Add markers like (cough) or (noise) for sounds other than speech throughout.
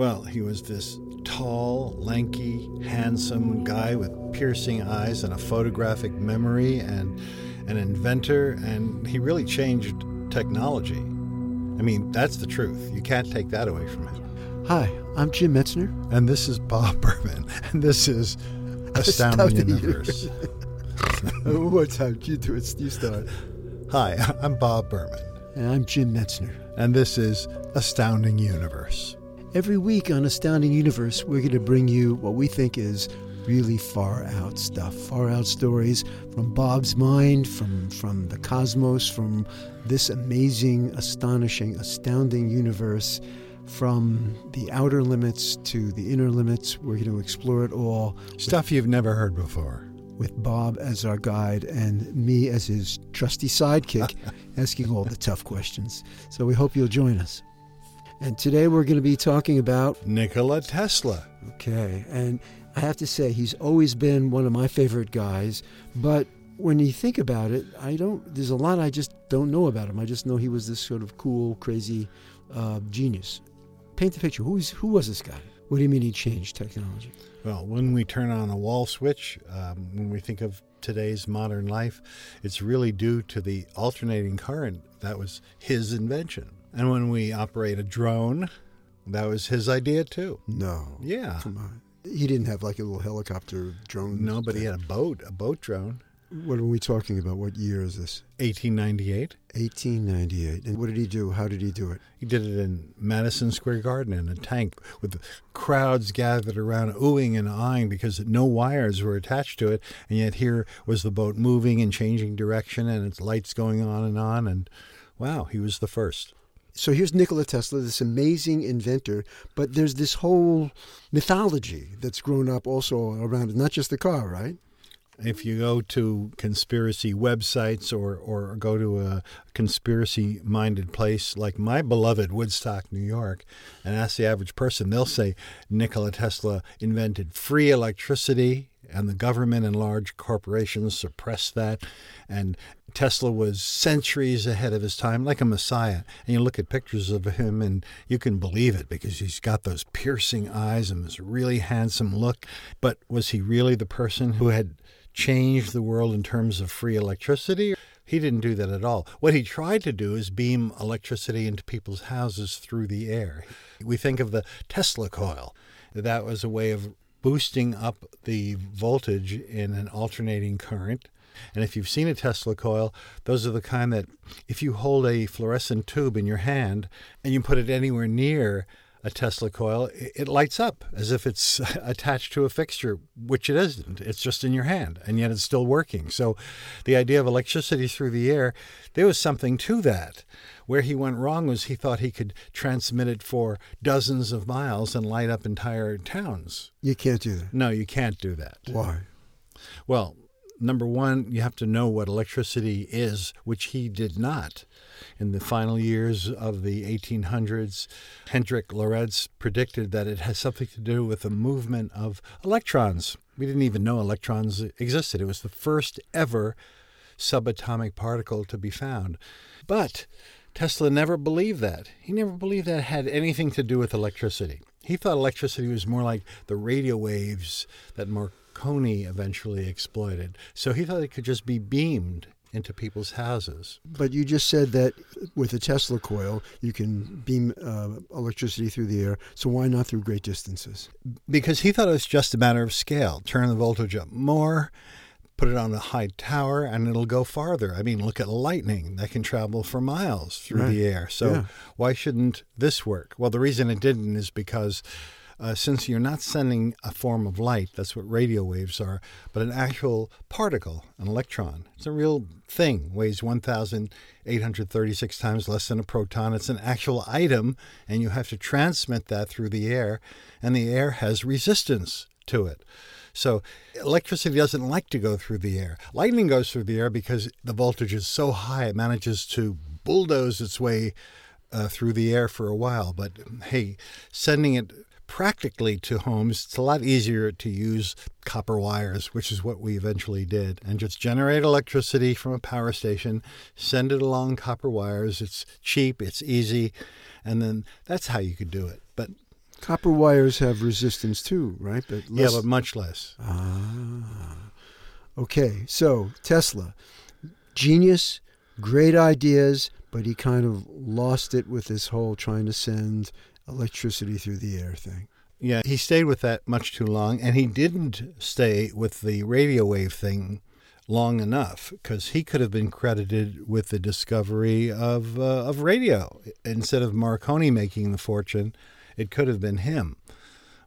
Well, he was this tall, lanky, handsome guy with piercing eyes and a photographic memory and an inventor, and he really changed technology. I mean, that's the truth. You can't take that away from him. Hi, I'm Jim Metzner. And this is Bob Berman. (laughs) And this is (laughs) Astounding, Astounding Universe. (laughs) What's up? You do it. You start. Hi, I'm Bob Berman. And I'm Jim Metzner. And this is Astounding Universe. Every week on Astounding Universe, we're going to bring you what we think is really far out stuff, far out stories from Bob's mind, from from the cosmos, from this amazing, astonishing, astounding universe, from the outer limits to the inner limits. We're going to explore it all. Stuff you've never heard before. With Bob as our guide and me as his trusty sidekick, (laughs) asking all the tough questions. So we hope you'll join us. And today we're going to be talking about Nikola Tesla. Okay. And I have to say, he's always been one of my favorite guys. But when you think about it, I don't, there's a lot I just don't know about him. I just know he was this sort of cool, crazy uh, genius. Paint the picture. Who's, who was this guy? What do you mean he changed technology? Well, when we turn on a wall switch, um, when we think of today's modern life, it's really due to the alternating current that was his invention. And when we operate a drone, that was his idea too. No. Yeah. Come on. He didn't have like a little helicopter drone. No, but he had a boat, a boat drone. What are we talking about? What year is this? 1898. 1898. And what did he do? How did he do it? He did it in Madison Square Garden in a tank with crowds gathered around, oohing and eyeing because no wires were attached to it. And yet here was the boat moving and changing direction and its lights going on and on. And wow, he was the first. So here's Nikola Tesla, this amazing inventor, but there's this whole mythology that's grown up also around it, not just the car, right? If you go to conspiracy websites or, or go to a conspiracy minded place like my beloved Woodstock, New York, and ask the average person, they'll say Nikola Tesla invented free electricity and the government and large corporations suppressed that. And Tesla was centuries ahead of his time, like a messiah. And you look at pictures of him and you can believe it because he's got those piercing eyes and this really handsome look. But was he really the person who had changed the world in terms of free electricity? He didn't do that at all. What he tried to do is beam electricity into people's houses through the air. We think of the Tesla coil. That was a way of boosting up the voltage in an alternating current. And if you've seen a Tesla coil, those are the kind that if you hold a fluorescent tube in your hand and you put it anywhere near a Tesla coil, it lights up as if it's (laughs) attached to a fixture, which it isn't. It's just in your hand, and yet it's still working. So the idea of electricity through the air, there was something to that. Where he went wrong was he thought he could transmit it for dozens of miles and light up entire towns. You can't do that. No, you can't do that. Why? Well, number one, you have to know what electricity is, which he did not. In the final years of the 1800s, Hendrik Lorentz predicted that it has something to do with the movement of electrons. We didn't even know electrons existed. It was the first ever subatomic particle to be found. But Tesla never believed that. He never believed that had anything to do with electricity. He thought electricity was more like the radio waves that Marconi eventually exploited. So he thought it could just be beamed into people's houses. But you just said that with a Tesla coil, you can beam uh, electricity through the air. So why not through great distances? Because he thought it was just a matter of scale. Turn the voltage up more, put it on a high tower, and it'll go farther. I mean, look at lightning that can travel for miles through Right. the air. So Yeah. why shouldn't this work? Well, the reason it didn't is because uh, since you're not sending a form of light, that's what radio waves are, but an actual particle, an electron. It's a real thing, weighs 1,836 times less than a proton. It's an actual item, and you have to transmit that through the air, and the air has resistance to it. So electricity doesn't like to go through the air. Lightning goes through the air because the voltage is so high it manages to bulldoze its way uh, through the air for a while. But hey, sending it practically to homes, it's a lot easier to use copper wires, which is what we eventually did, and just generate electricity from a power station, send it along copper wires. It's cheap, it's easy, and then that's how you could do it. But copper wires have resistance too, right? But less... yeah, but much less. Ah. Okay, so Tesla, genius, great ideas, but he kind of lost it with this whole trying to send electricity through the air thing. Yeah, he stayed with that much too long, and he didn't stay with the radio wave thing long enough because he could have been credited with the discovery of uh, of radio instead of Marconi making the fortune. It could have been him,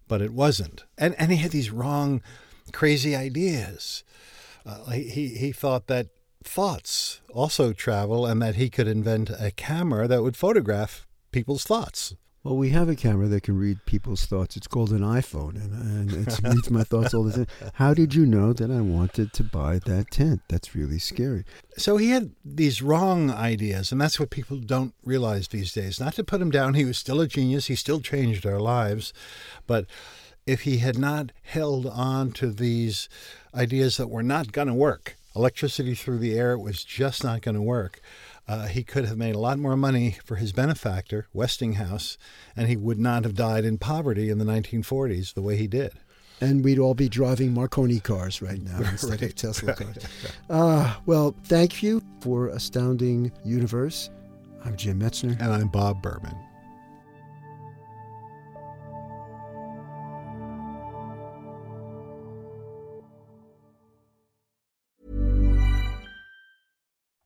but it wasn't. And and he had these wrong, crazy ideas. Uh, he he thought that thoughts also travel and that he could invent a camera that would photograph people's thoughts. Well, we have a camera that can read people's thoughts. It's called an iPhone, and, and it reads my thoughts all the time. (laughs) How did you know that I wanted to buy that tent? That's really scary. So he had these wrong ideas, and that's what people don't realize these days. Not to put him down, he was still a genius. He still changed our lives. But if he had not held on to these ideas that were not going to work, electricity through the air was just not going to work. Uh, he could have made a lot more money for his benefactor, Westinghouse, and he would not have died in poverty in the 1940s the way he did. And we'd all be driving Marconi cars right now (laughs) instead right. of Tesla cars. (laughs) Uh, well, thank you for Astounding Universe. I'm Jim Metzner. And I'm Bob Berman.